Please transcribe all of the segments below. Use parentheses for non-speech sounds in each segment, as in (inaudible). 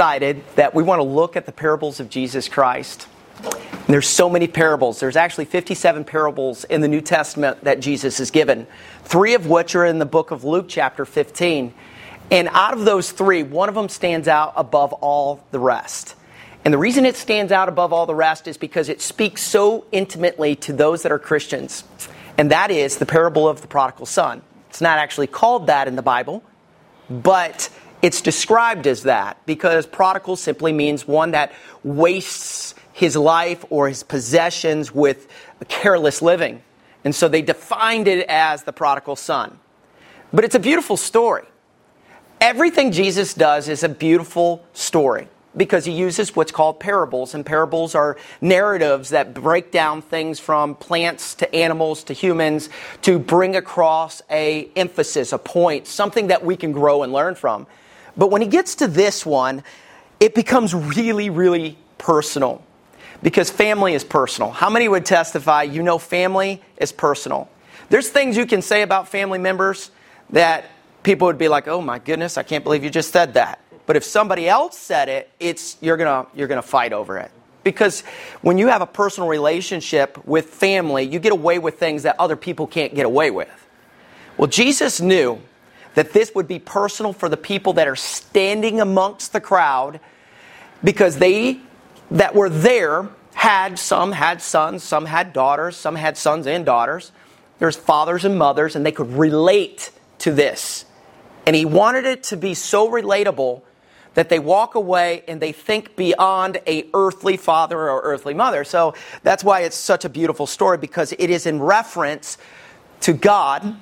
decided that we want to look at the parables of Jesus Christ. And there's so many parables. There's actually 57 parables in the New Testament that Jesus has given, three of which are in the book of Luke, chapter 15. And out of those three, one of them stands out above all the rest. And the reason it stands out above all the rest is because it speaks so intimately to those that are Christians. And that is the parable of the prodigal son. It's not actually called that in the Bible, but it's described as that because prodigal simply means one that wastes his life or his possessions with careless living. And so they defined it as the prodigal son. But it's a beautiful story. Everything Jesus does is a beautiful story because he uses what's called parables and parables are narratives that break down things from plants to animals to humans to bring across a emphasis a point something that we can grow and learn from but when he gets to this one it becomes really really personal because family is personal how many would testify you know family is personal there's things you can say about family members that people would be like oh my goodness i can't believe you just said that but if somebody else said it, it's you're gonna you're gonna fight over it. Because when you have a personal relationship with family, you get away with things that other people can't get away with. Well, Jesus knew that this would be personal for the people that are standing amongst the crowd because they that were there had some had sons, some had daughters, some had sons and daughters. There's fathers and mothers, and they could relate to this. And he wanted it to be so relatable that they walk away and they think beyond a earthly father or earthly mother. So that's why it's such a beautiful story because it is in reference to God,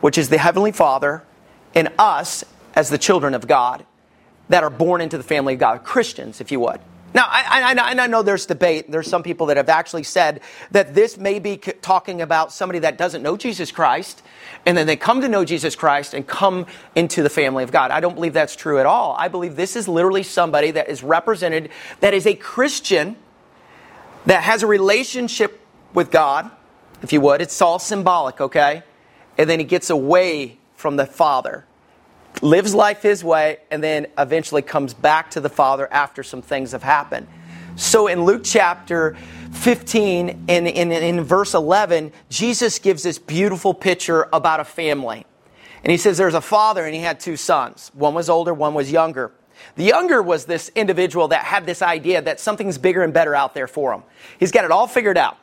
which is the heavenly Father, and us as the children of God that are born into the family of God, Christians, if you would. Now, I, I, I, know there's debate. There's some people that have actually said that this may be talking about somebody that doesn't know Jesus Christ, and then they come to know Jesus Christ and come into the family of God. I don't believe that's true at all. I believe this is literally somebody that is represented, that is a Christian, that has a relationship with God, if you would. It's all symbolic, okay? And then he gets away from the Father lives life his way, and then eventually comes back to the Father after some things have happened. So in Luke chapter 15 and in, in, in, verse 11, Jesus gives this beautiful picture about a family. And he says there's a father and he had two sons. One was older, one was younger. The younger was this individual that had this idea that something's bigger and better out there for him. He's got it all figured out.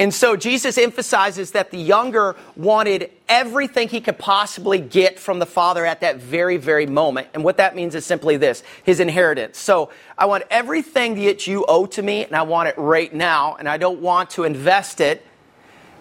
And so Jesus emphasizes that the younger wanted everything he could possibly get from the father at that very, very moment. And what that means is simply this his inheritance. So I want everything that you owe to me, and I want it right now, and I don't want to invest it.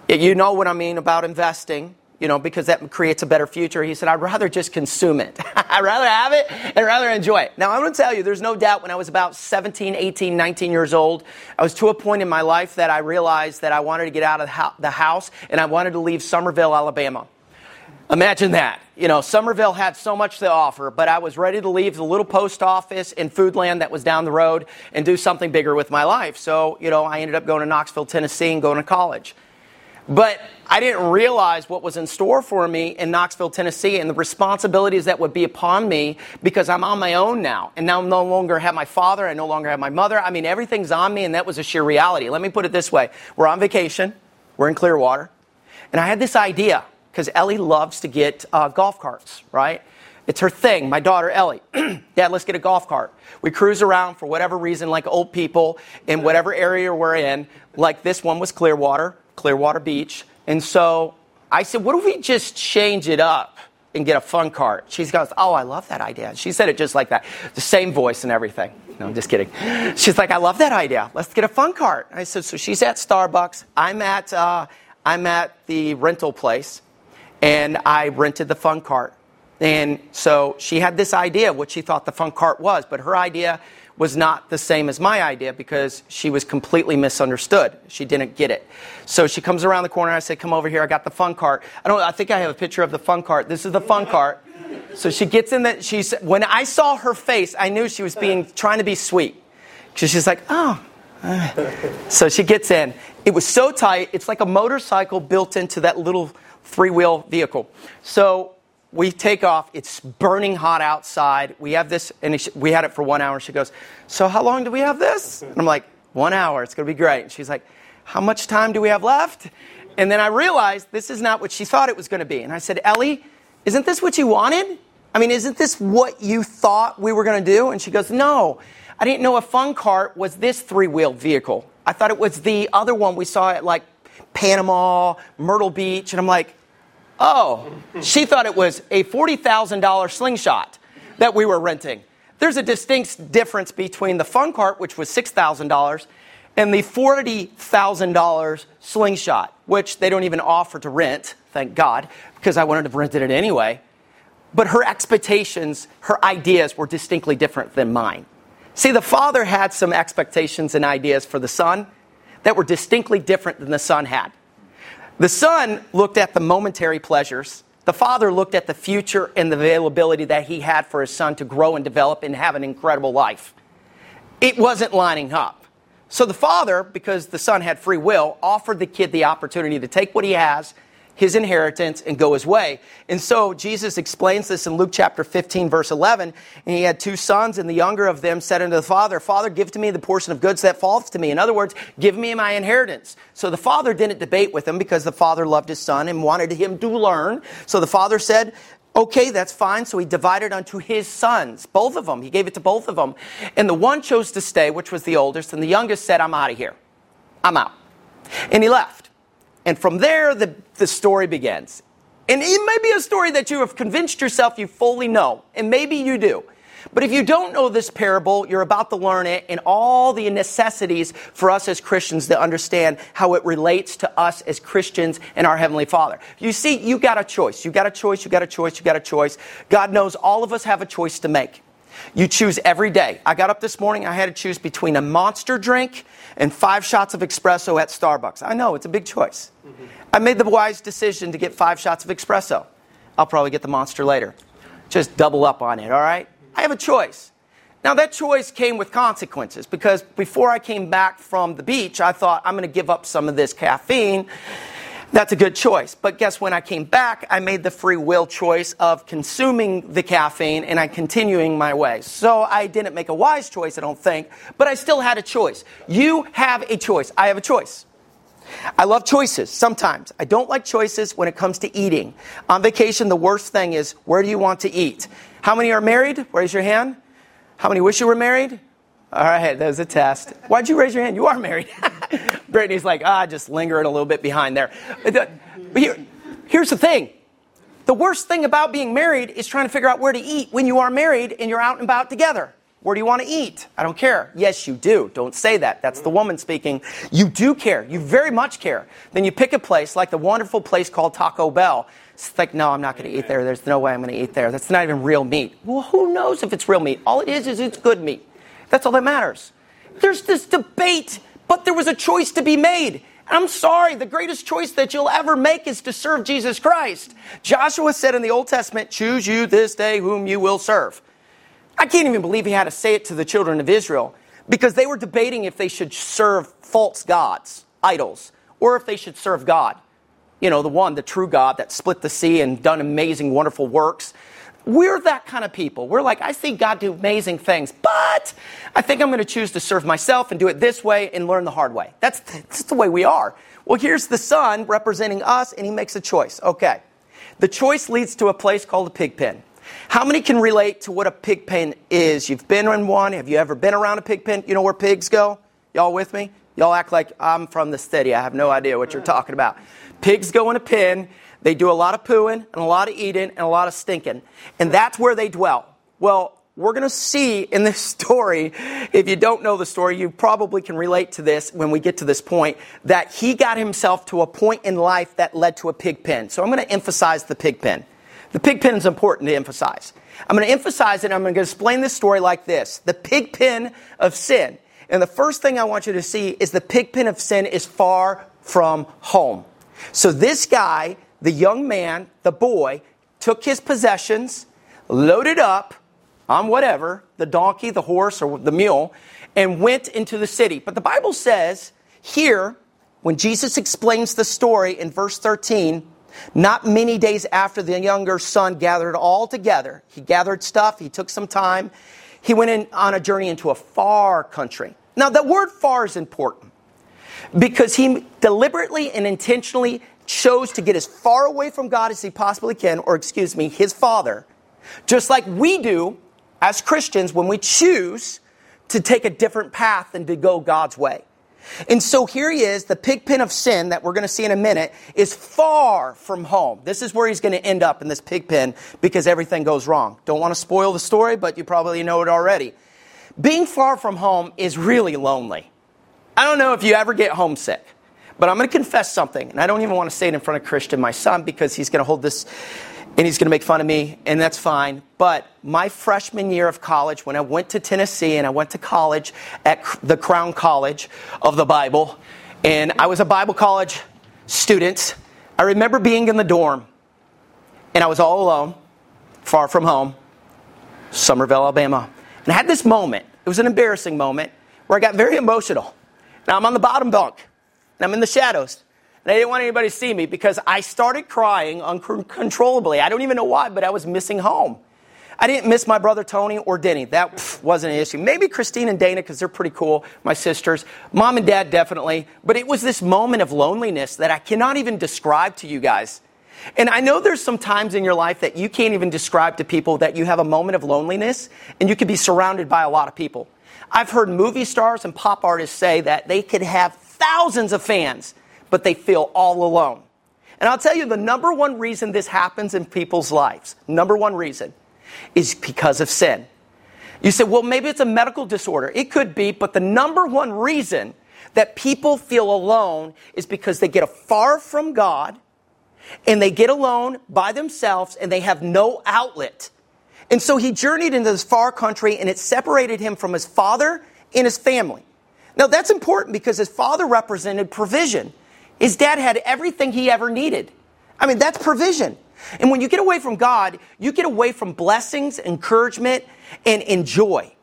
You know what I mean about investing you know, because that creates a better future. He said, I'd rather just consume it. (laughs) I'd rather have it and rather enjoy it. Now, I'm going to tell you, there's no doubt when I was about 17, 18, 19 years old, I was to a point in my life that I realized that I wanted to get out of the house and I wanted to leave Somerville, Alabama. Imagine that. You know, Somerville had so much to offer, but I was ready to leave the little post office in Foodland that was down the road and do something bigger with my life. So, you know, I ended up going to Knoxville, Tennessee and going to college. But I didn't realize what was in store for me in Knoxville, Tennessee, and the responsibilities that would be upon me because I'm on my own now. And now I no longer have my father, I no longer have my mother. I mean, everything's on me, and that was a sheer reality. Let me put it this way we're on vacation, we're in Clearwater, and I had this idea because Ellie loves to get uh, golf carts, right? It's her thing. My daughter, Ellie, (clears throat) Dad, let's get a golf cart. We cruise around for whatever reason, like old people in whatever area we're in. Like this one was Clearwater. Clearwater Beach. And so I said, what if we just change it up and get a fun cart? She goes, oh, I love that idea. She said it just like that. The same voice and everything. No, I'm just kidding. She's like, I love that idea. Let's get a fun cart. I said, so she's at Starbucks. I'm at, uh, I'm at the rental place. And I rented the fun cart. And so she had this idea of what she thought the fun cart was, but her idea was not the same as my idea because she was completely misunderstood. She didn't get it. So she comes around the corner. I say, "Come over here. I got the fun cart." I don't. I think I have a picture of the fun cart. This is the fun cart. So she gets in that. She's when I saw her face, I knew she was being trying to be sweet. She's like, "Oh." (laughs) So she gets in. It was so tight. It's like a motorcycle built into that little three wheel vehicle. So we take off. It's burning hot outside. We have this, and we had it for one hour. She goes, So, how long do we have this? And I'm like, One hour. It's going to be great. And she's like, How much time do we have left? And then I realized this is not what she thought it was going to be. And I said, Ellie, isn't this what you wanted? I mean, isn't this what you thought we were going to do? And she goes, No. I didn't know a fun cart was this three wheeled vehicle. I thought it was the other one we saw at like Panama, Myrtle Beach. And I'm like, Oh, she thought it was a $40,000 slingshot that we were renting. There's a distinct difference between the fun cart, which was $6,000, and the $40,000 slingshot, which they don't even offer to rent, thank God, because I wanted to rent it anyway. But her expectations, her ideas were distinctly different than mine. See, the father had some expectations and ideas for the son that were distinctly different than the son had. The son looked at the momentary pleasures. The father looked at the future and the availability that he had for his son to grow and develop and have an incredible life. It wasn't lining up. So the father, because the son had free will, offered the kid the opportunity to take what he has his inheritance and go his way. And so Jesus explains this in Luke chapter 15, verse 11. And he had two sons, and the younger of them said unto the father, Father, give to me the portion of goods that falls to me. In other words, give me my inheritance. So the father didn't debate with him because the father loved his son and wanted him to learn. So the father said, Okay, that's fine. So he divided unto his sons, both of them. He gave it to both of them. And the one chose to stay, which was the oldest, and the youngest said, I'm out of here. I'm out. And he left. And from there, the, the story begins. And it may be a story that you have convinced yourself you fully know, and maybe you do. But if you don't know this parable, you're about to learn it and all the necessities for us as Christians to understand how it relates to us as Christians and our Heavenly Father. You see, you got a choice. You got a choice, you got a choice, you got a choice. God knows all of us have a choice to make. You choose every day. I got up this morning, I had to choose between a monster drink and five shots of espresso at Starbucks. I know, it's a big choice. Mm-hmm. I made the wise decision to get five shots of espresso. I'll probably get the monster later. Just double up on it, all right? I have a choice. Now, that choice came with consequences because before I came back from the beach, I thought I'm going to give up some of this caffeine that's a good choice. But guess when I came back, I made the free will choice of consuming the caffeine and I continuing my way. So I didn't make a wise choice, I don't think, but I still had a choice. You have a choice. I have a choice. I love choices sometimes. I don't like choices when it comes to eating. On vacation, the worst thing is where do you want to eat? How many are married? Raise your hand. How many wish you were married? All right, that was a test. Why'd you raise your hand? You are married. (laughs) (laughs) Brittany's like, ah, just lingering a little bit behind there. But here, here's the thing. The worst thing about being married is trying to figure out where to eat when you are married and you're out and about together. Where do you want to eat? I don't care. Yes, you do. Don't say that. That's the woman speaking. You do care. You very much care. Then you pick a place like the wonderful place called Taco Bell. It's like, no, I'm not going to eat there. There's no way I'm going to eat there. That's not even real meat. Well, who knows if it's real meat? All it is is it's good meat. That's all that matters. There's this debate, but there was a choice to be made. I'm sorry, the greatest choice that you'll ever make is to serve Jesus Christ. Joshua said in the Old Testament, Choose you this day whom you will serve. I can't even believe he had to say it to the children of Israel because they were debating if they should serve false gods, idols, or if they should serve God. You know, the one, the true God that split the sea and done amazing, wonderful works. We're that kind of people. We're like, I see God do amazing things, but I think I'm going to choose to serve myself and do it this way and learn the hard way. That's, that's the way we are. Well, here's the son representing us, and he makes a choice. Okay. The choice leads to a place called a pig pen. How many can relate to what a pig pen is? You've been in one. Have you ever been around a pig pen? You know where pigs go? Y'all with me? Y'all act like I'm from the city. I have no idea what you're talking about. Pigs go in a pen they do a lot of pooing and a lot of eating and a lot of stinking. And that's where they dwell. Well, we're going to see in this (laughs) story, if you don't know the story, you probably can relate to this when we get to this point, that he got himself to a point in life that led to a pig pen. So I'm going to emphasize the pig pen. The pig pen is important to emphasize. I'm going to emphasize it I'm going to explain this story like this the pig pen of sin. And the first thing I want you to see is the pig pen of sin is far from home. So this guy the young man, the boy, took his possessions, loaded up on whatever, the donkey, the horse, or the mule, and went into the city. But the Bible says here, when Jesus explains the story in verse 13, Not many days after the younger son gathered all together, he gathered stuff, he took some time, he went in on a journey into a far country. Now, the word far is important because he deliberately and intentionally chose to get as far away from God as he possibly can, or excuse me, his father, just like we do as Christians when we choose to take a different path and to go God's way. And so here he is, the pig pen of sin that we're going to see in a minute is far from home. This is where he's going to end up in this pig pen because everything goes wrong. Don't want to spoil the story, but you probably know it already. Being far from home is really lonely. I don't know if you ever get homesick, but I'm going to confess something, and I don't even want to say it in front of Christian, my son, because he's going to hold this and he's going to make fun of me, and that's fine. But my freshman year of college, when I went to Tennessee and I went to college at the Crown College of the Bible, and I was a Bible college student, I remember being in the dorm, and I was all alone, far from home, Somerville, Alabama. And I had this moment, it was an embarrassing moment, where I got very emotional. Now I'm on the bottom bunk, and I'm in the shadows. And I didn't want anybody to see me because I started crying uncontrollably. I don't even know why, but I was missing home. I didn't miss my brother Tony or Denny. That pff, wasn't an issue. Maybe Christine and Dana because they're pretty cool, my sisters. Mom and dad definitely. But it was this moment of loneliness that I cannot even describe to you guys. And I know there's some times in your life that you can't even describe to people that you have a moment of loneliness and you could be surrounded by a lot of people. I've heard movie stars and pop artists say that they could have thousands of fans but they feel all alone. And I'll tell you the number one reason this happens in people's lives, number one reason, is because of sin. You say, well, maybe it's a medical disorder. It could be, but the number one reason that people feel alone is because they get far from God and they get alone by themselves and they have no outlet. And so he journeyed into this far country and it separated him from his father and his family. Now that's important because his father represented provision. His dad had everything he ever needed. I mean, that's provision. And when you get away from God, you get away from blessings, encouragement, and enjoy.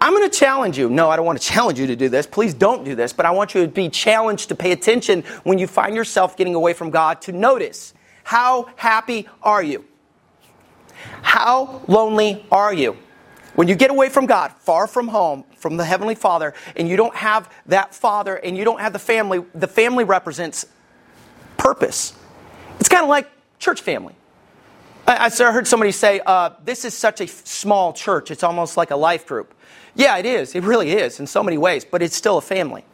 I'm going to challenge you. No, I don't want to challenge you to do this. Please don't do this. But I want you to be challenged to pay attention when you find yourself getting away from God to notice how happy are you? How lonely are you? When you get away from God, far from home, from the Heavenly Father, and you don't have that Father and you don't have the family, the family represents purpose. It's kind of like church family. I, I heard somebody say, uh, This is such a small church, it's almost like a life group. Yeah, it is. It really is in so many ways, but it's still a family.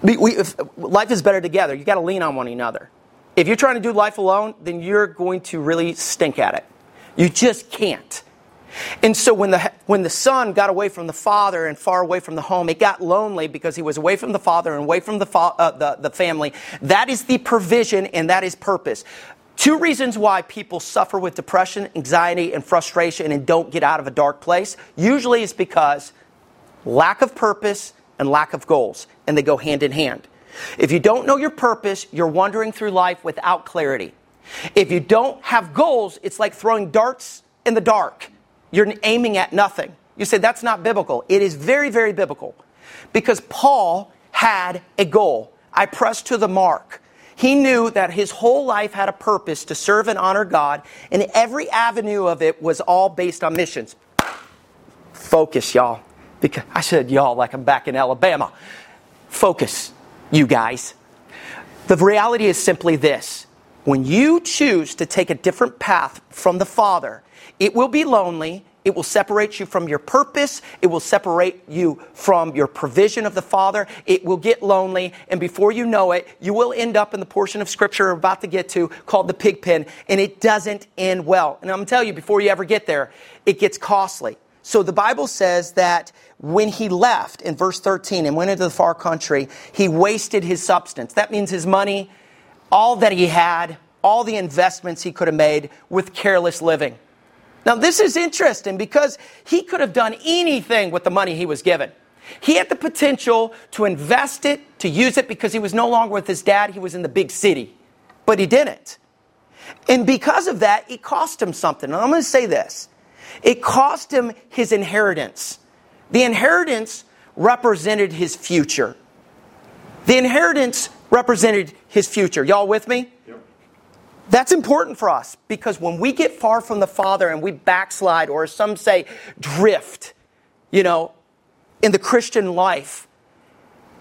We, we, if, life is better together. You got to lean on one another. If you're trying to do life alone, then you're going to really stink at it. You just can't. And so when the, when the son got away from the father and far away from the home, it got lonely because he was away from the father and away from the, fa- uh, the, the family. That is the provision and that is purpose. Two reasons why people suffer with depression, anxiety, and frustration and don't get out of a dark place usually is because lack of purpose and lack of goals, and they go hand in hand. If you don't know your purpose, you're wandering through life without clarity. If you don't have goals, it's like throwing darts in the dark you're aiming at nothing. You say that's not biblical. It is very, very biblical because Paul had a goal. I pressed to the mark. He knew that his whole life had a purpose to serve and honor God, and every avenue of it was all based on missions. Focus, y'all. Because I said y'all like I'm back in Alabama. Focus, you guys. The reality is simply this when you choose to take a different path from the Father, it will be lonely. It will separate you from your purpose. It will separate you from your provision of the Father. It will get lonely. And before you know it, you will end up in the portion of Scripture we're about to get to called the pig pen. And it doesn't end well. And I'm going to tell you, before you ever get there, it gets costly. So the Bible says that when he left in verse 13 and went into the far country, he wasted his substance. That means his money, all that he had, all the investments he could have made with careless living. Now, this is interesting because he could have done anything with the money he was given. He had the potential to invest it, to use it because he was no longer with his dad, he was in the big city. But he didn't. And because of that, it cost him something. And I'm going to say this it cost him his inheritance. The inheritance represented his future. The inheritance represented his future. Y'all with me? That's important for us because when we get far from the Father and we backslide, or some say, drift, you know, in the Christian life,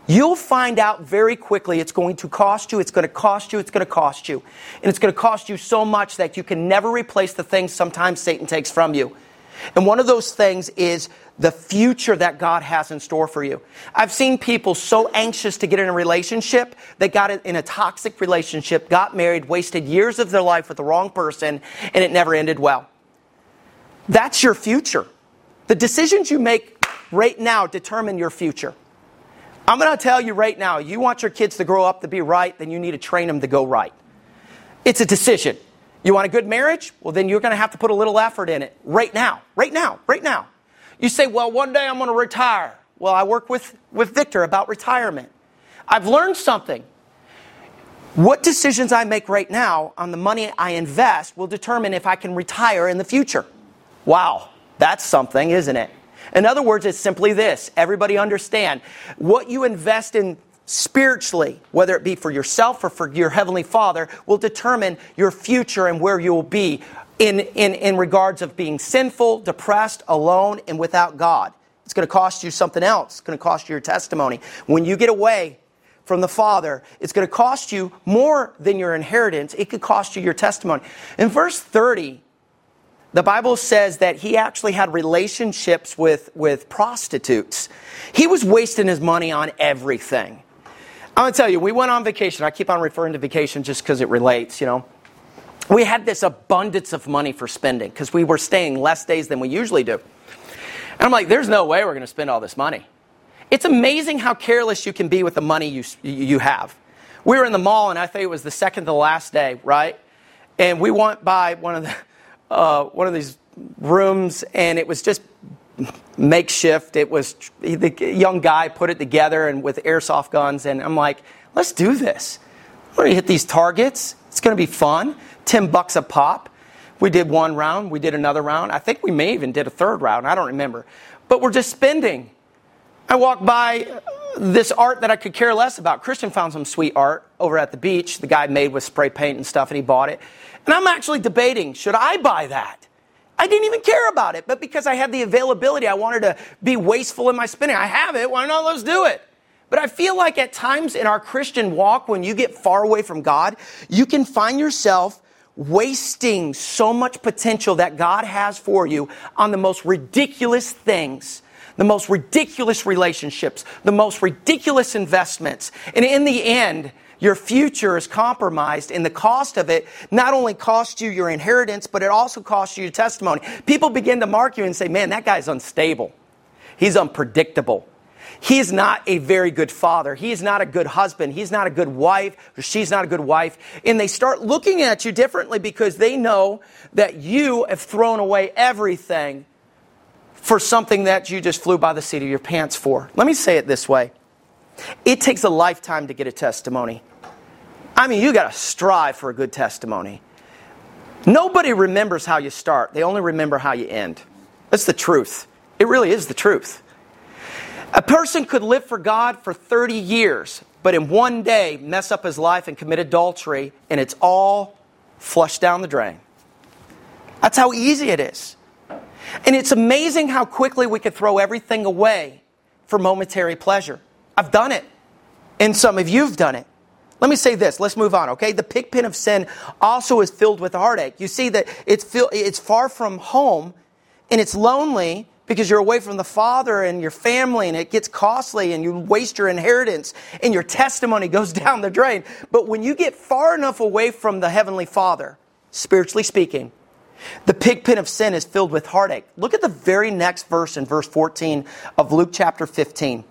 you'll find out very quickly it's going to cost you, it's going to cost you, it's going to cost you. And it's going to cost you so much that you can never replace the things sometimes Satan takes from you. And one of those things is the future that God has in store for you. I've seen people so anxious to get in a relationship, they got in a toxic relationship, got married, wasted years of their life with the wrong person, and it never ended well. That's your future. The decisions you make right now determine your future. I'm going to tell you right now, you want your kids to grow up to be right, then you need to train them to go right. It's a decision. You want a good marriage? Well, then you're going to have to put a little effort in it right now, right now, right now. You say, well, one day I'm going to retire. Well, I work with, with Victor about retirement. I've learned something. What decisions I make right now on the money I invest will determine if I can retire in the future. Wow, that's something, isn't it? In other words, it's simply this everybody understand what you invest in spiritually, whether it be for yourself or for your Heavenly Father, will determine your future and where you will be in, in, in regards of being sinful, depressed, alone, and without God. It's going to cost you something else. It's going to cost you your testimony. When you get away from the Father, it's going to cost you more than your inheritance. It could cost you your testimony. In verse 30, the Bible says that he actually had relationships with, with prostitutes. He was wasting his money on everything. I'm going to tell you, we went on vacation. I keep on referring to vacation just because it relates, you know. We had this abundance of money for spending because we were staying less days than we usually do. And I'm like, there's no way we're going to spend all this money. It's amazing how careless you can be with the money you, you have. We were in the mall, and I think it was the second to the last day, right? And we went by one of the uh, one of these rooms, and it was just makeshift. It was the young guy put it together and with airsoft guns, and I'm like, let's do this. We're gonna hit these targets. It's gonna be fun. Ten bucks a pop. We did one round. We did another round. I think we may even did a third round. I don't remember. But we're just spending. I walked by this art that I could care less about. Christian found some sweet art over at the beach. The guy made with spray paint and stuff, and he bought it. And I'm actually debating should I buy that? I didn't even care about it, but because I had the availability, I wanted to be wasteful in my spending. I have it, why not? Let's do it. But I feel like at times in our Christian walk, when you get far away from God, you can find yourself wasting so much potential that God has for you on the most ridiculous things, the most ridiculous relationships, the most ridiculous investments. And in the end, your future is compromised, and the cost of it not only costs you your inheritance, but it also costs you your testimony. People begin to mark you and say, Man, that guy's unstable. He's unpredictable. He's not a very good father. He's not a good husband. He's not a good wife, or she's not a good wife. And they start looking at you differently because they know that you have thrown away everything for something that you just flew by the seat of your pants for. Let me say it this way it takes a lifetime to get a testimony. I mean, you got to strive for a good testimony. Nobody remembers how you start, they only remember how you end. That's the truth. It really is the truth. A person could live for God for 30 years, but in one day mess up his life and commit adultery, and it's all flushed down the drain. That's how easy it is. And it's amazing how quickly we could throw everything away for momentary pleasure. I've done it, and some of you've done it. Let me say this. Let's move on, okay? The pig pen of sin also is filled with heartache. You see that it's, it's far from home and it's lonely because you're away from the Father and your family and it gets costly and you waste your inheritance and your testimony (laughs) goes down the drain. But when you get far enough away from the Heavenly Father, spiritually speaking, the pig pen of sin is filled with heartache. Look at the very next verse in verse 14 of Luke chapter 15.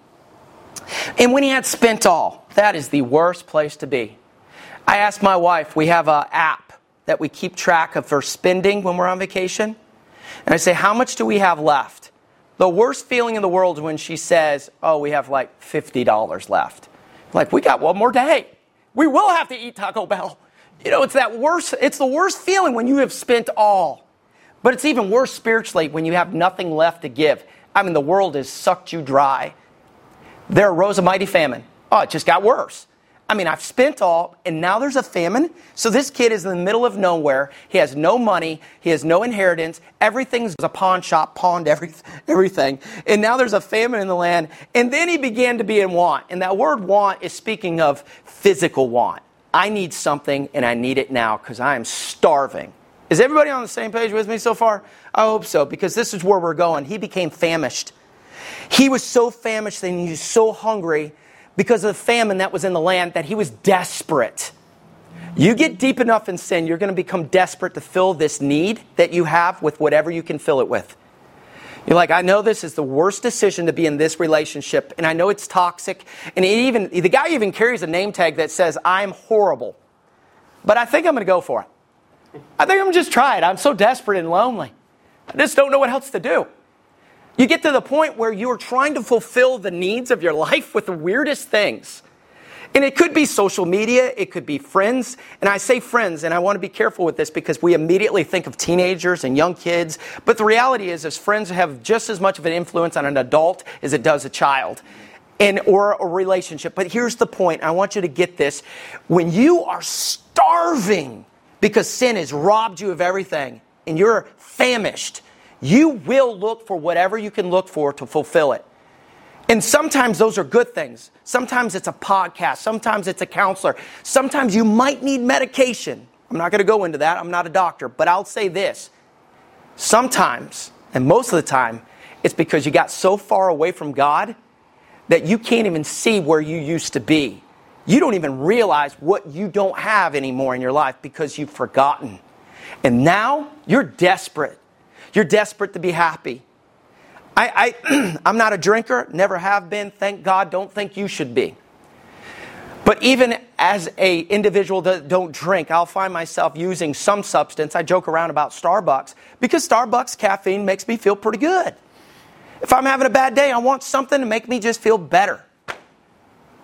And when he had spent all, that is the worst place to be. I asked my wife, we have an app that we keep track of for spending when we're on vacation. And I say, How much do we have left? The worst feeling in the world when she says, Oh, we have like $50 left. Like, we got one more day. We will have to eat Taco Bell. You know, it's that worst, it's the worst feeling when you have spent all. But it's even worse spiritually when you have nothing left to give. I mean, the world has sucked you dry. There arose a mighty famine. Oh, it just got worse. I mean, I've spent all, and now there's a famine. So this kid is in the middle of nowhere. He has no money. He has no inheritance. Everything's a pawn shop, pawned every, (laughs) everything. And now there's a famine in the land. And then he began to be in want. And that word want is speaking of physical want. I need something, and I need it now because I am starving. Is everybody on the same page with me so far? I hope so, because this is where we're going. He became famished. He was so famished and he was so hungry because of the famine that was in the land that he was desperate. You get deep enough in sin, you're going to become desperate to fill this need that you have with whatever you can fill it with. You're like, I know this is the worst decision to be in this relationship, and I know it's toxic. And even the guy even carries a name tag that says, I'm horrible. But I think I'm going to go for it. I think I'm just try it. I'm so desperate and lonely. I just don't know what else to do. You get to the point where you are trying to fulfill the needs of your life with the weirdest things. And it could be social media, it could be friends. And I say friends, and I want to be careful with this because we immediately think of teenagers and young kids. But the reality is, is friends have just as much of an influence on an adult as it does a child. And, or a relationship. But here's the point. I want you to get this. When you are starving because sin has robbed you of everything and you're famished, you will look for whatever you can look for to fulfill it. And sometimes those are good things. Sometimes it's a podcast. Sometimes it's a counselor. Sometimes you might need medication. I'm not going to go into that. I'm not a doctor. But I'll say this sometimes, and most of the time, it's because you got so far away from God that you can't even see where you used to be. You don't even realize what you don't have anymore in your life because you've forgotten. And now you're desperate. You're desperate to be happy. I, I, (clears throat) I'm not a drinker, never have been. Thank God, don't think you should be. But even as a individual that don't drink, I'll find myself using some substance. I joke around about Starbucks because Starbucks caffeine makes me feel pretty good. If I'm having a bad day, I want something to make me just feel better.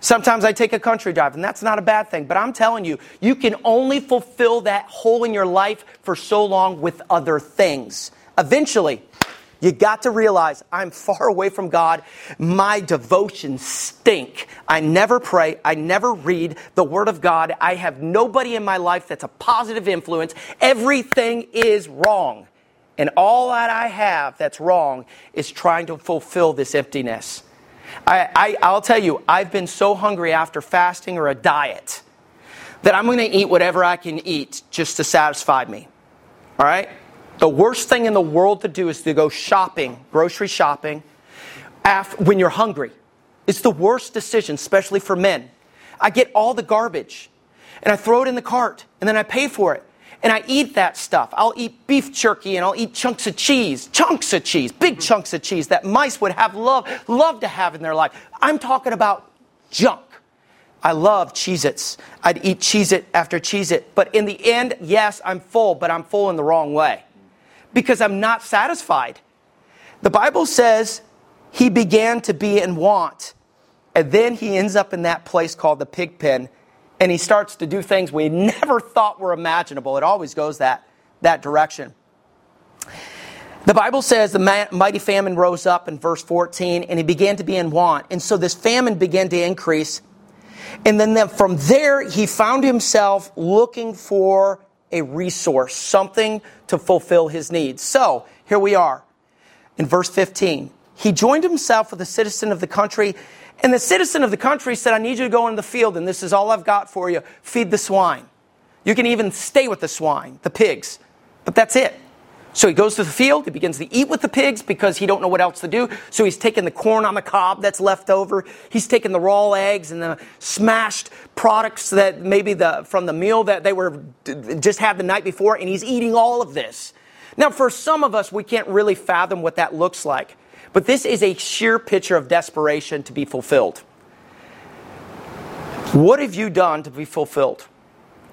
Sometimes I take a country drive, and that's not a bad thing. But I'm telling you, you can only fulfill that hole in your life for so long with other things. Eventually, you got to realize I'm far away from God. My devotions stink. I never pray. I never read the Word of God. I have nobody in my life that's a positive influence. Everything is wrong. And all that I have that's wrong is trying to fulfill this emptiness. I, will tell you, I've been so hungry after fasting or a diet that I'm going to eat whatever I can eat just to satisfy me. All right? The worst thing in the world to do is to go shopping, grocery shopping, after, when you're hungry. It's the worst decision, especially for men. I get all the garbage and I throw it in the cart and then I pay for it. And I eat that stuff. I'll eat beef jerky and I'll eat chunks of cheese, chunks of cheese, big chunks of cheese that mice would have love, love to have in their life. I'm talking about junk. I love Cheez Its. I'd eat Cheez It after Cheez It. But in the end, yes, I'm full, but I'm full in the wrong way because I'm not satisfied. The Bible says he began to be in want. And then he ends up in that place called the pig pen. And he starts to do things we never thought were imaginable. It always goes that, that direction. The Bible says the mighty famine rose up in verse 14 and he began to be in want. And so this famine began to increase. And then from there, he found himself looking for a resource, something to fulfill his needs. So here we are in verse 15. He joined himself with a citizen of the country, and the citizen of the country said, I need you to go in the field, and this is all I've got for you. Feed the swine. You can even stay with the swine, the pigs, but that's it. So he goes to the field, he begins to eat with the pigs because he don't know what else to do. So he's taking the corn on the cob that's left over. He's taking the raw eggs and the smashed products that maybe the from the meal that they were just had the night before and he's eating all of this. Now for some of us we can't really fathom what that looks like. But this is a sheer picture of desperation to be fulfilled. What have you done to be fulfilled?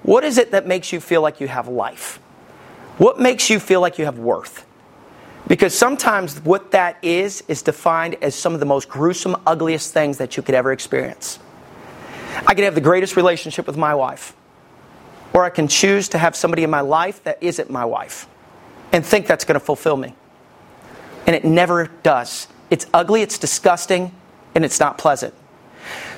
What is it that makes you feel like you have life? What makes you feel like you have worth? Because sometimes what that is is defined as some of the most gruesome, ugliest things that you could ever experience. I can have the greatest relationship with my wife, or I can choose to have somebody in my life that isn't my wife and think that's going to fulfill me. And it never does. It's ugly, it's disgusting, and it's not pleasant.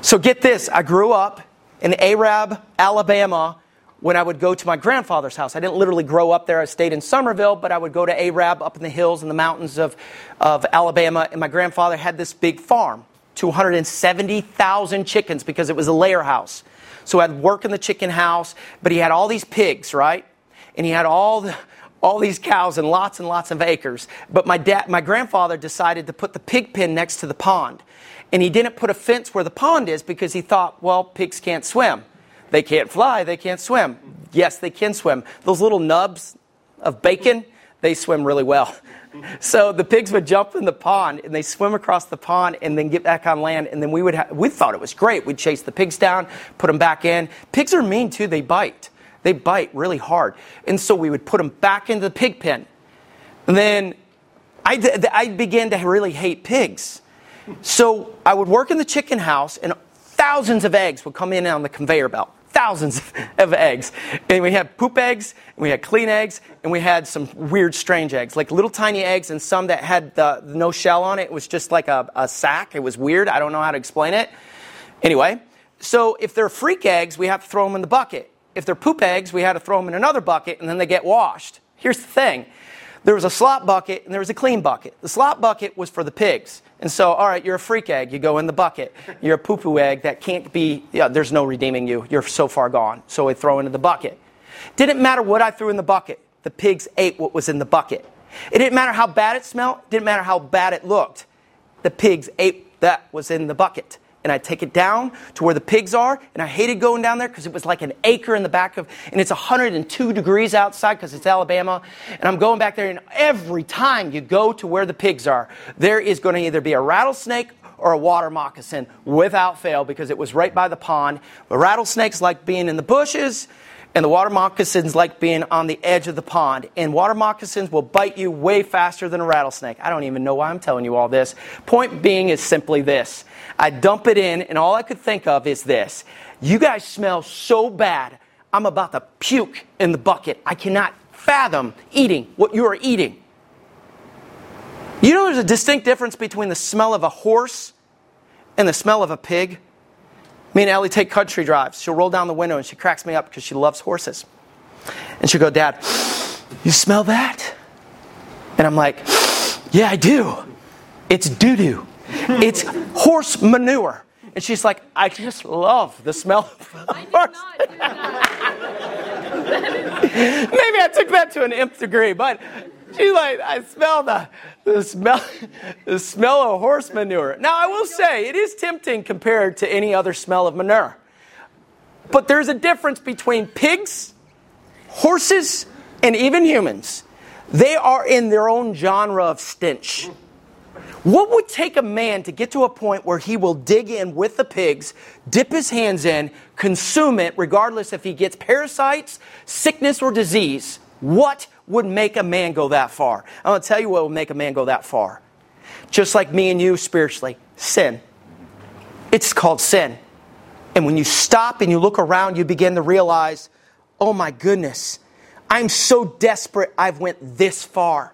So get this I grew up in Arab, Alabama, when I would go to my grandfather's house. I didn't literally grow up there. I stayed in Somerville, but I would go to Arab up in the hills and the mountains of, of Alabama. And my grandfather had this big farm, 270,000 chickens because it was a layer house. So I'd work in the chicken house, but he had all these pigs, right? And he had all the, all these cows and lots and lots of acres. But my dad, my grandfather decided to put the pig pen next to the pond. And he didn't put a fence where the pond is because he thought, well, pigs can't swim. They can't fly, they can't swim. Yes, they can swim. Those little nubs of bacon, they swim really well. (laughs) So the pigs would jump in the pond and they swim across the pond and then get back on land. And then we would ha- we thought it was great. We'd chase the pigs down, put them back in. Pigs are mean too, they bite. They bite really hard. And so we would put them back into the pig pen. And then I, I began to really hate pigs. So I would work in the chicken house and thousands of eggs would come in on the conveyor belt thousands of eggs. And we had poop eggs, and we had clean eggs, and we had some weird, strange eggs, like little tiny eggs, and some that had the, no shell on it. It was just like a, a sack. It was weird. I don't know how to explain it. Anyway, so if they're freak eggs, we have to throw them in the bucket. If they're poop eggs, we had to throw them in another bucket, and then they get washed. Here's the thing there was a slop bucket and there was a clean bucket. The slop bucket was for the pigs. And so, all right, you're a freak egg. You go in the bucket. You're a poo poo egg that can't be, yeah, there's no redeeming you. You're so far gone. So I throw into the bucket. Didn't matter what I threw in the bucket. The pigs ate what was in the bucket. It didn't matter how bad it smelled. Didn't matter how bad it looked. The pigs ate that was in the bucket and I'd take it down to where the pigs are. And I hated going down there because it was like an acre in the back of, and it's 102 degrees outside because it's Alabama. And I'm going back there, and every time you go to where the pigs are, there is going to either be a rattlesnake or a water moccasin without fail because it was right by the pond. The rattlesnakes like being in the bushes. And the water moccasins like being on the edge of the pond. And water moccasins will bite you way faster than a rattlesnake. I don't even know why I'm telling you all this. Point being is simply this I dump it in, and all I could think of is this You guys smell so bad, I'm about to puke in the bucket. I cannot fathom eating what you are eating. You know, there's a distinct difference between the smell of a horse and the smell of a pig. Me and Ellie take country drives. She'll roll down the window and she cracks me up because she loves horses. And she'll go, Dad, you smell that? And I'm like, Yeah, I do. It's doo doo. It's horse manure. And she's like, I just love the smell of horse. (laughs) Maybe I took that to an nth degree, but she's like, I smell the, the smell the smell of horse manure. Now I will say it is tempting compared to any other smell of manure. But there's a difference between pigs, horses, and even humans. They are in their own genre of stench. What would take a man to get to a point where he will dig in with the pigs, dip his hands in, consume it, regardless if he gets parasites, sickness, or disease? What would make a man go that far? I'm going to tell you what would make a man go that far. Just like me and you spiritually sin. It's called sin. And when you stop and you look around, you begin to realize, oh my goodness, I'm so desperate I've went this far.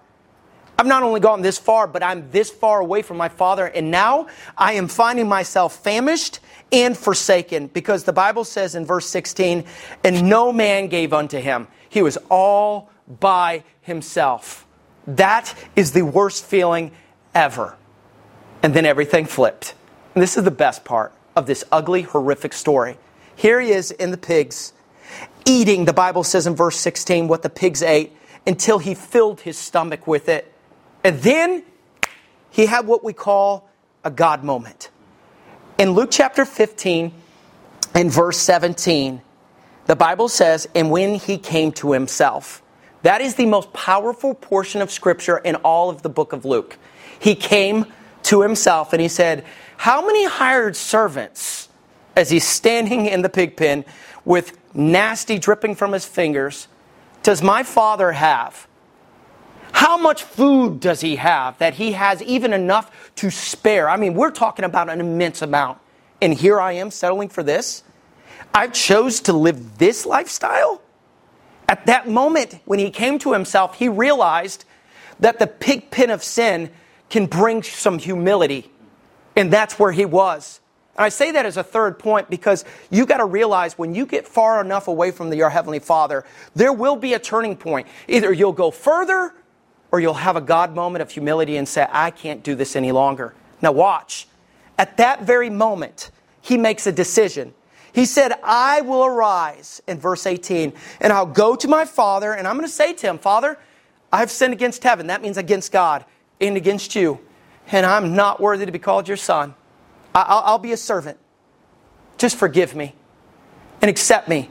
I've not only gone this far, but I'm this far away from my Father, and now I am finding myself famished and forsaken because the Bible says in verse 16, and no man gave unto him. He was all by himself. That is the worst feeling ever. And then everything flipped. And this is the best part of this ugly, horrific story. Here he is in the pigs, eating, the Bible says in verse 16, what the pigs ate until he filled his stomach with it. And then he had what we call a God moment. In Luke chapter 15 and verse 17, the Bible says, And when he came to himself, that is the most powerful portion of Scripture in all of the book of Luke. He came to himself and he said, How many hired servants, as he's standing in the pig pen with nasty dripping from his fingers, does my father have? How much food does he have that he has even enough to spare? I mean, we're talking about an immense amount. And here I am settling for this. I chose to live this lifestyle. At that moment, when he came to himself, he realized that the pig pen of sin can bring some humility. And that's where he was. And I say that as a third point because you got to realize when you get far enough away from the, your Heavenly Father, there will be a turning point. Either you'll go further or you'll have a God moment of humility and say, I can't do this any longer. Now, watch. At that very moment, he makes a decision. He said, I will arise, in verse 18, and I'll go to my Father, and I'm going to say to him, Father, I've sinned against heaven. That means against God and against you. And I'm not worthy to be called your son. I'll, I'll be a servant. Just forgive me and accept me.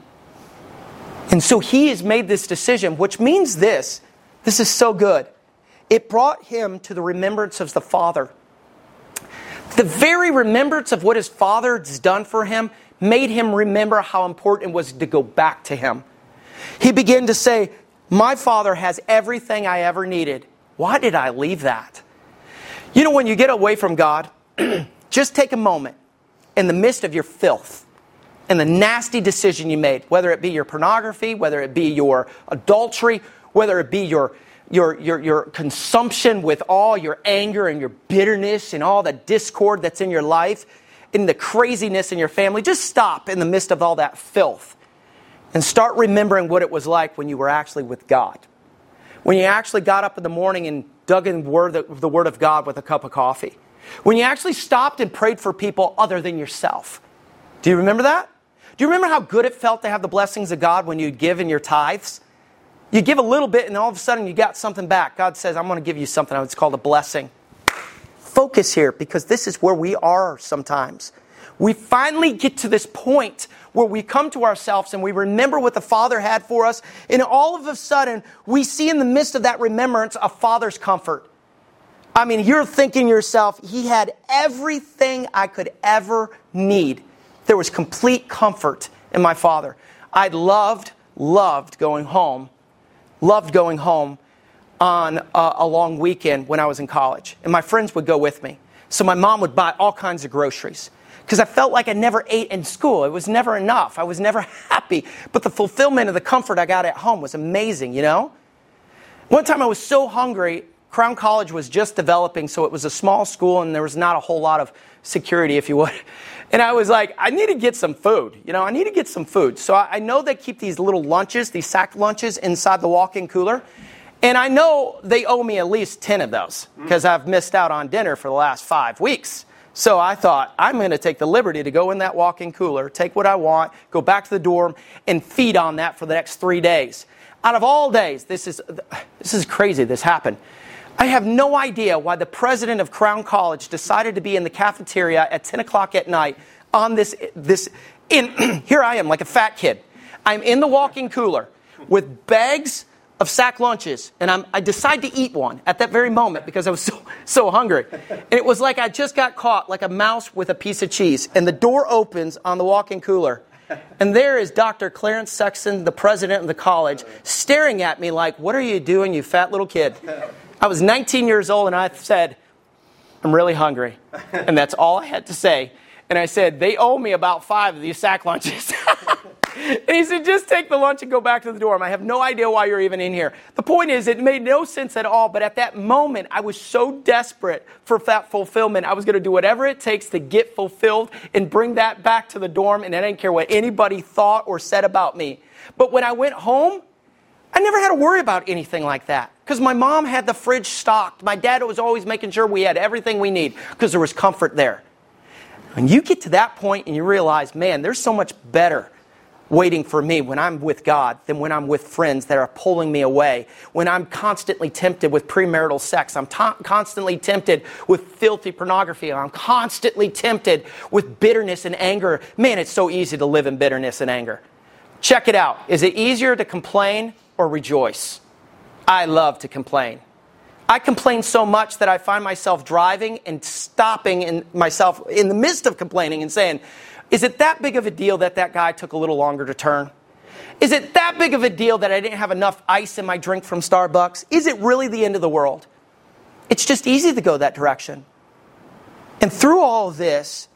And so he has made this decision, which means this this is so good. It brought him to the remembrance of the Father. The very remembrance of what his Father's done for him made him remember how important it was to go back to him. He began to say, My Father has everything I ever needed. Why did I leave that? You know, when you get away from God, (clears throat) just take a moment in the midst of your filth and the nasty decision you made, whether it be your pornography, whether it be your adultery, whether it be your, your, your, your consumption with all your anger and your bitterness and all the discord that's in your life, in the craziness in your family, just stop in the midst of all that filth and start remembering what it was like when you were actually with God. When you actually got up in the morning and dug in word, the Word of God with a cup of coffee. When you actually stopped and prayed for people other than yourself. Do you remember that? Do you remember how good it felt to have the blessings of God when you'd give in your tithes? You give a little bit, and all of a sudden you got something back. God says, I'm going to give you something. It's called a blessing. Focus here because this is where we are sometimes. We finally get to this point where we come to ourselves and we remember what the Father had for us, and all of a sudden we see in the midst of that remembrance a Father's comfort. I mean, you're thinking yourself, He had everything I could ever need. There was complete comfort in my Father. I loved, loved going home loved going home on a, a long weekend when I was in college. And my friends would go with me. So my mom would buy all kinds of groceries because I felt like I never ate in school. It was never enough. I was never (laughs) happy. But the fulfillment of the comfort I got at home was amazing, you know? One time I was so hungry, Crown College was just developing, so it was a small school and there was not a whole lot of security, if you would. (laughs) And I was like, I need to get some food. You know, I need to get some food. So I know they keep these little lunches, these sack lunches inside the walk in cooler. And I know they owe me at least 10 of those mm-hmm. because I've missed out on dinner for the last five weeks. So I thought, I'm going to take the liberty to go in that walk in cooler, take what I want, go back to the dorm, and feed on that for the next three days. Out of all days, this is, this is crazy, this happened. I have no idea why the president of Crown College decided to be in the cafeteria at 10 o'clock at night on this. this in, (clears throat) here I am, like a fat kid. I'm in the walk-in cooler with bags of sack lunches, and I'm, I decide to eat one at that very moment because I was (laughs) so, so hungry. And it was like I just got caught like a mouse with a piece of cheese. And the door opens on the walk-in cooler, and there is Dr. Clarence Sexton, the president of the college, staring at me like, What are you doing, you fat little kid? I was 19 years old and I said, I'm really hungry. And that's all I had to say. And I said, They owe me about five of these sack lunches. (laughs) and he said, Just take the lunch and go back to the dorm. I have no idea why you're even in here. The point is, it made no sense at all. But at that moment, I was so desperate for that fulfillment. I was going to do whatever it takes to get fulfilled and bring that back to the dorm. And I didn't care what anybody thought or said about me. But when I went home, I never had to worry about anything like that because my mom had the fridge stocked. My dad was always making sure we had everything we need because there was comfort there. When you get to that point and you realize, man, there's so much better waiting for me when I'm with God than when I'm with friends that are pulling me away. When I'm constantly tempted with premarital sex, I'm t- constantly tempted with filthy pornography, I'm constantly tempted with bitterness and anger. Man, it's so easy to live in bitterness and anger. Check it out. Is it easier to complain or rejoice. I love to complain. I complain so much that I find myself driving and stopping in myself in the midst of complaining and saying, Is it that big of a deal that that guy took a little longer to turn? Is it that big of a deal that I didn't have enough ice in my drink from Starbucks? Is it really the end of the world? It's just easy to go that direction. And through all of this,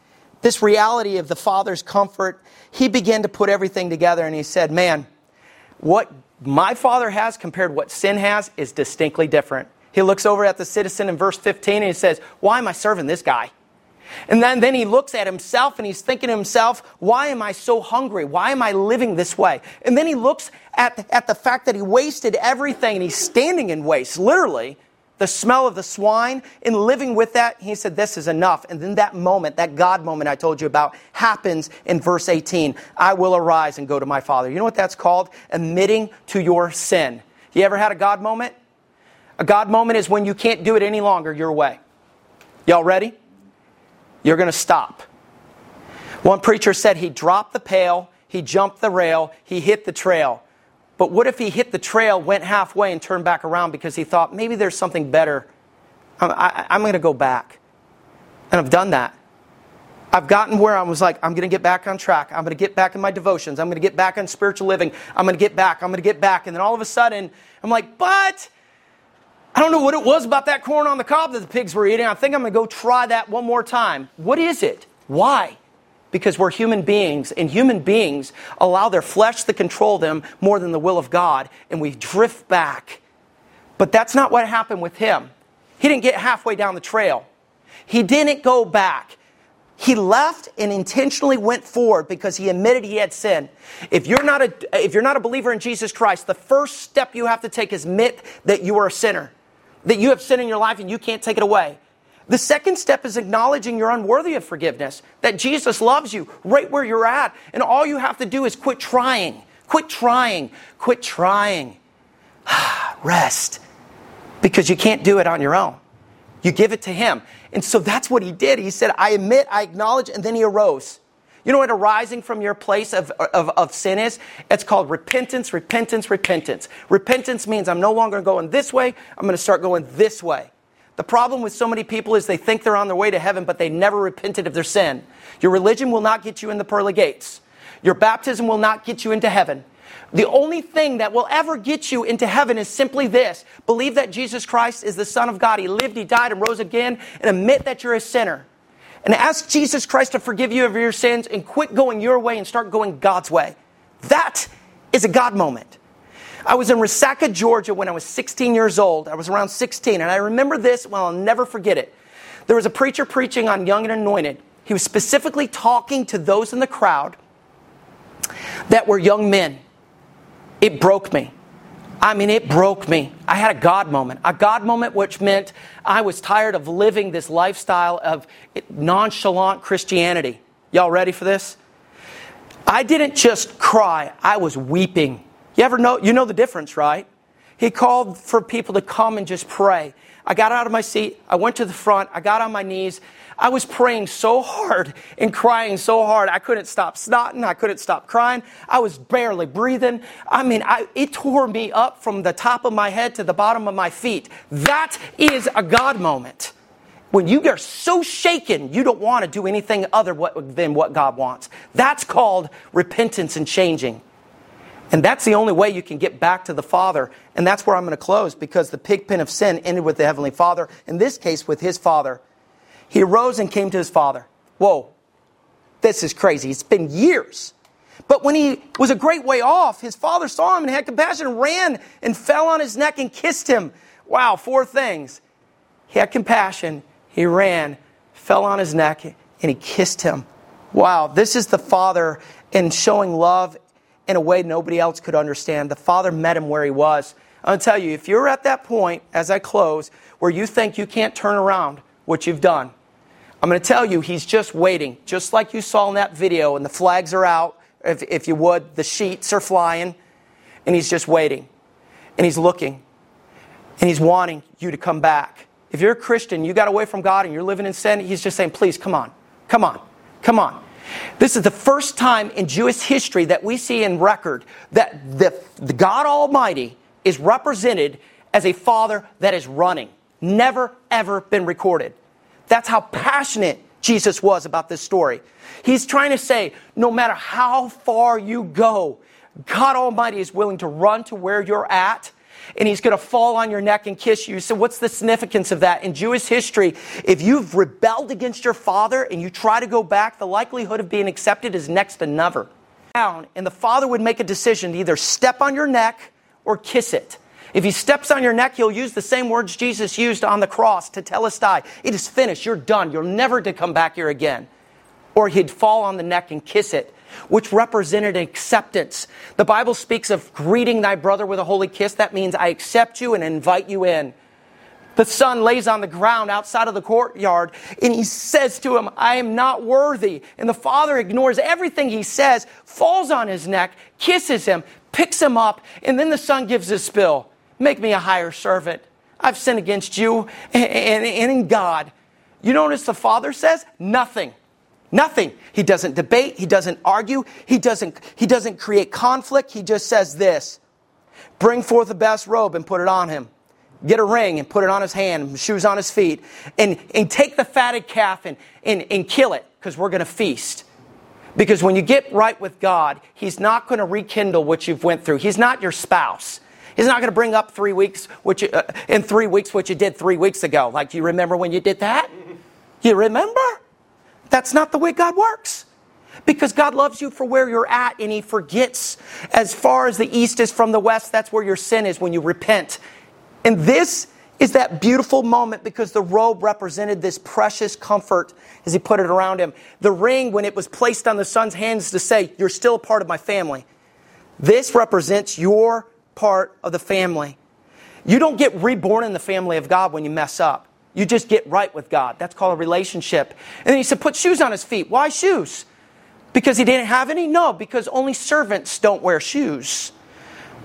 this reality of the Father's comfort, he began to put everything together and he said, Man, what my father has compared to what sin has is distinctly different. He looks over at the citizen in verse 15 and he says, Why am I serving this guy? And then, then he looks at himself and he's thinking to himself, why am I so hungry? Why am I living this way? And then he looks at, at the fact that he wasted everything and he's standing in waste, literally, the smell of the swine and living with that. He said, this is enough. And then that moment, that God moment I told you about happens in verse 18. I will arise and go to my father. You know what that's called? Admitting to your sin. You ever had a God moment? A God moment is when you can't do it any longer your way. Y'all ready? You're going to stop. One preacher said he dropped the pail, he jumped the rail, he hit the trail. But what if he hit the trail, went halfway, and turned back around because he thought maybe there's something better? I'm, going to go back. And I've done that. I've gotten where I was like, I'm going to get back on track. I'm going to get back in my devotions. I'm going to get back on spiritual living. I'm going to get back. I'm going to get back. And then all of a sudden, I'm like, but I don't know what it was about that corn on the cob that the pigs were eating. I think I'm going to go try that one more time. What is it? Why? Because we're human beings, and human beings allow their flesh to control them more than the will of God, and we drift back. But that's not what happened with him. He didn't get halfway down the trail, he didn't go back. He left and intentionally went forward because he admitted he had sinned. If you're not a, if you're not a believer in Jesus Christ, the first step you have to take is admit that you are a sinner that you have sin in your life and you can't take it away. The second step is acknowledging you're unworthy of forgiveness, that Jesus loves you right where you're at. And all you have to do is quit trying. Quit trying. Quit trying. (sighs) Rest. Because you can't do it on your own. You give it to Him. And so that's what He did. He said, I admit, I acknowledge, and then He arose. You know what arising from your place of, of, of sin is? It's called repentance, repentance, repentance. Repentance means I'm no longer going this way, I'm going to start going this way. The problem with so many people is they think they're on their way to heaven, but they never repented of their sin. Your religion will not get you in the pearly gates. Your baptism will not get you into heaven. The only thing that will ever get you into heaven is simply this believe that Jesus Christ is the Son of God. He lived, He died, and rose again, and admit that you're a sinner and ask Jesus Christ to forgive you of your sins and quit going your way and start going God's way. That is a God moment. I was in Resaca, Georgia when I was 16 years old. I was around 16, and I remember this, well, I'll never forget it. There was a preacher preaching on Young and Anointed. He was specifically talking to those in the crowd that were young men. It broke me. I mean, it broke me. I had a God moment. A God moment, which meant I was tired of living this lifestyle of nonchalant Christianity. Y'all ready for this? I didn't just cry, I was weeping. You ever know, you know the difference, right? He called for people to come and just pray. I got out of my seat, I went to the front, I got on my knees, I was praying so hard and crying so hard. I couldn't stop snotting. I couldn't stop crying. I was barely breathing. I mean, I, it tore me up from the top of my head to the bottom of my feet. That is a God moment. When you are so shaken, you don't want to do anything other than what God wants. That's called repentance and changing. And that's the only way you can get back to the Father. And that's where I'm going to close because the pig pen of sin ended with the Heavenly Father, in this case, with His Father. He arose and came to his father. Whoa, this is crazy. It's been years. But when he was a great way off, his father saw him and had compassion, ran and fell on his neck and kissed him. Wow, four things. He had compassion, he ran, fell on his neck, and he kissed him. Wow, this is the father in showing love in a way nobody else could understand. The father met him where he was. To tell you, if you're at that point, as I close, where you think you can't turn around what you've done, I'm going to tell you, he's just waiting, just like you saw in that video, and the flags are out, if, if you would, the sheets are flying, and he's just waiting. And he's looking, and he's wanting you to come back. If you're a Christian, you got away from God and you're living in sin, he's just saying, please, come on, come on, come on. This is the first time in Jewish history that we see in record that the, the God Almighty is represented as a father that is running. Never, ever been recorded. That's how passionate Jesus was about this story. He's trying to say, no matter how far you go, God Almighty is willing to run to where you're at and he's going to fall on your neck and kiss you. So, what's the significance of that? In Jewish history, if you've rebelled against your father and you try to go back, the likelihood of being accepted is next to never. And the father would make a decision to either step on your neck or kiss it. If he steps on your neck, he'll use the same words Jesus used on the cross to tell us die. It is finished. You're done. You're never to come back here again. Or he'd fall on the neck and kiss it, which represented acceptance. The Bible speaks of greeting thy brother with a holy kiss. That means I accept you and invite you in. The son lays on the ground outside of the courtyard and he says to him, I am not worthy. And the father ignores everything he says, falls on his neck, kisses him, picks him up, and then the son gives his spill. Make me a higher servant. I've sinned against you and, in God. You notice the father says? Nothing. Nothing. He doesn't debate. He doesn't argue. He doesn't, he doesn't create conflict. He just says this Bring forth the best robe and put it on him get a ring and put it on his hand, shoes on his feet, and, and take the fatted calf and, and, and kill it because we're going to feast. Because when you get right with God, He's not going to rekindle what you've went through. He's not your spouse. He's not going to bring up three weeks, which uh, in three weeks what you did three weeks ago. Like, you remember when you did that? (laughs) You remember? That's not the way God works. Because God loves you for where you're at and He forgets. As far as the east is from the west, that's where your sin is when you repent and this is that beautiful moment because the robe represented this precious comfort as he put it around him. The ring, when it was placed on the son's hands to say, You're still a part of my family. This represents your part of the family. You don't get reborn in the family of God when you mess up. You just get right with God. That's called a relationship. And then he said, Put shoes on his feet. Why shoes? Because he didn't have any? No, because only servants don't wear shoes.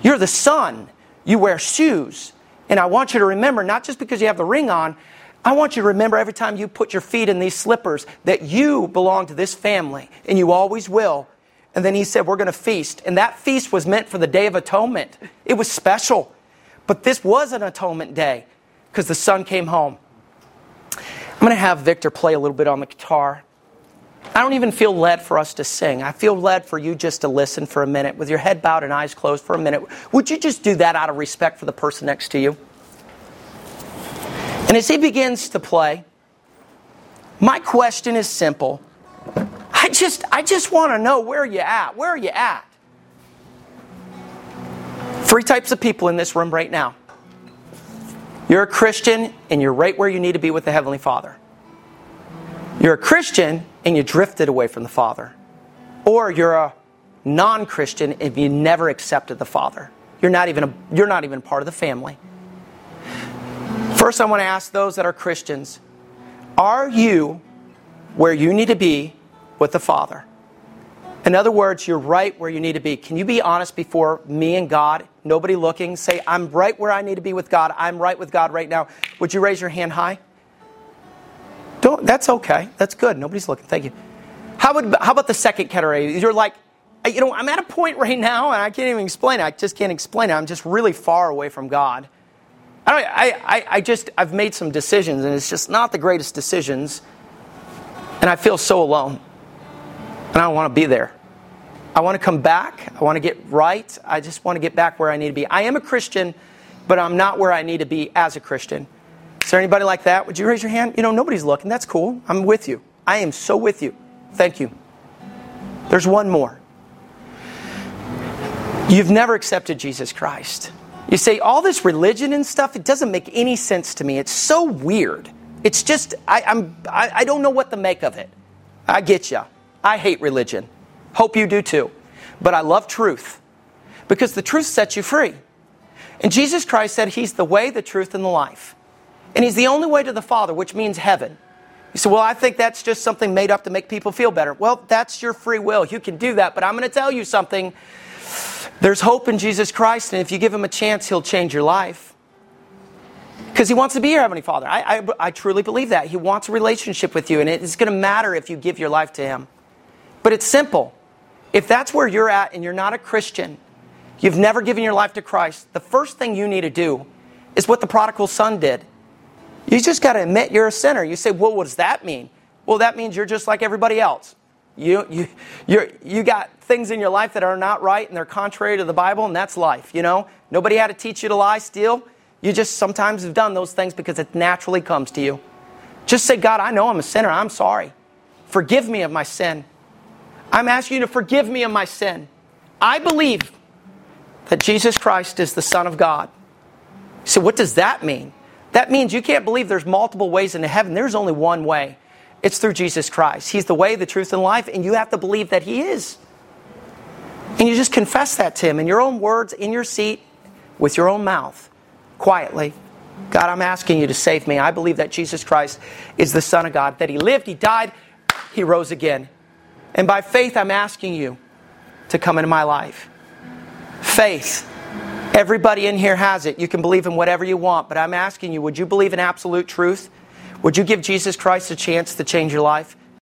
You're the son, you wear shoes. And I want you to remember, not just because you have the ring on, I want you to remember every time you put your feet in these slippers that you belong to this family, and you always will. And then he said, We're going to feast. And that feast was meant for the Day of Atonement. It was special. But this was an atonement day because the son came home. I'm going to have Victor play a little bit on the guitar. I don't even feel led for us to sing. I feel led for you just to listen for a minute with your head bowed and eyes closed for a minute. Would you just do that out of respect for the person next to you? And as he begins to play, my question is simple. I just I just want to know where you at. Where are you at? Three types of people in this room right now. You're a Christian and you're right where you need to be with the Heavenly Father. You're a Christian and you drifted away from the Father. Or you're a non Christian and you never accepted the Father. You're not, even a, you're not even part of the family. First, I want to ask those that are Christians Are you where you need to be with the Father? In other words, you're right where you need to be. Can you be honest before me and God? Nobody looking. Say, I'm right where I need to be with God. I'm right with God right now. Would you raise your hand high? Don't, that's okay. That's good. Nobody's looking. Thank you. How, would, how about the second category? You're like, you know, I'm at a point right now, and I can't even explain it. I just can't explain it. I'm just really far away from God. I, I, I just, I've made some decisions, and it's just not the greatest decisions. And I feel so alone. And I don't want to be there. I want to come back. I want to get right. I just want to get back where I need to be. I am a Christian, but I'm not where I need to be as a Christian. Is there anybody like that? Would you raise your hand? You know, nobody's looking. That's cool. I'm with you. I am so with you. Thank you. There's one more. You've never accepted Jesus Christ. You say, all this religion and stuff, it doesn't make any sense to me. It's so weird. It's just, I, I'm, I, I don't know what to make of it. I get you. I hate religion. Hope you do too. But I love truth because the truth sets you free. And Jesus Christ said He's the way, the truth, and the life. And he's the only way to the Father, which means heaven. You say, well, I think that's just something made up to make people feel better. Well, that's your free will. You can do that. But I'm going to tell you something. There's hope in Jesus Christ, and if you give him a chance, he'll change your life. Because he wants to be your Heavenly Father. I, I, I truly believe that. He wants a relationship with you, and it's going to matter if you give your life to him. But it's simple. If that's where you're at and you're not a Christian, you've never given your life to Christ, the first thing you need to do is what the prodigal son did. You just got to admit you're a sinner. You say, well, what does that mean? Well, that means you're just like everybody else. You, you, you you got things in your life that are not right and they're contrary to the Bible, and that's life, you know? Nobody had to teach you to lie, steal. You just sometimes have done those things because it naturally comes to you. Just say, God, I know I'm a sinner. I'm sorry. Forgive me of my sin. I'm asking you to forgive me of my sin. I believe that Jesus Christ is the Son of God So, what does that mean? That means you can't believe there's multiple ways into heaven. There's only one way. It's through Jesus Christ. He's the way, the truth, and life, and you have to believe that He is. And you just confess that to Him in your own words, in your seat, with your own mouth, quietly. God, I'm asking you to save me. I believe that Jesus Christ is the Son of God, that He lived, He died, He rose again. And by faith, I'm asking you to come into my life. Faith. Everybody in here has it. You can believe in whatever you want, but I'm asking you, would you believe in absolute truth? Would you give Jesus Christ a chance to change your life?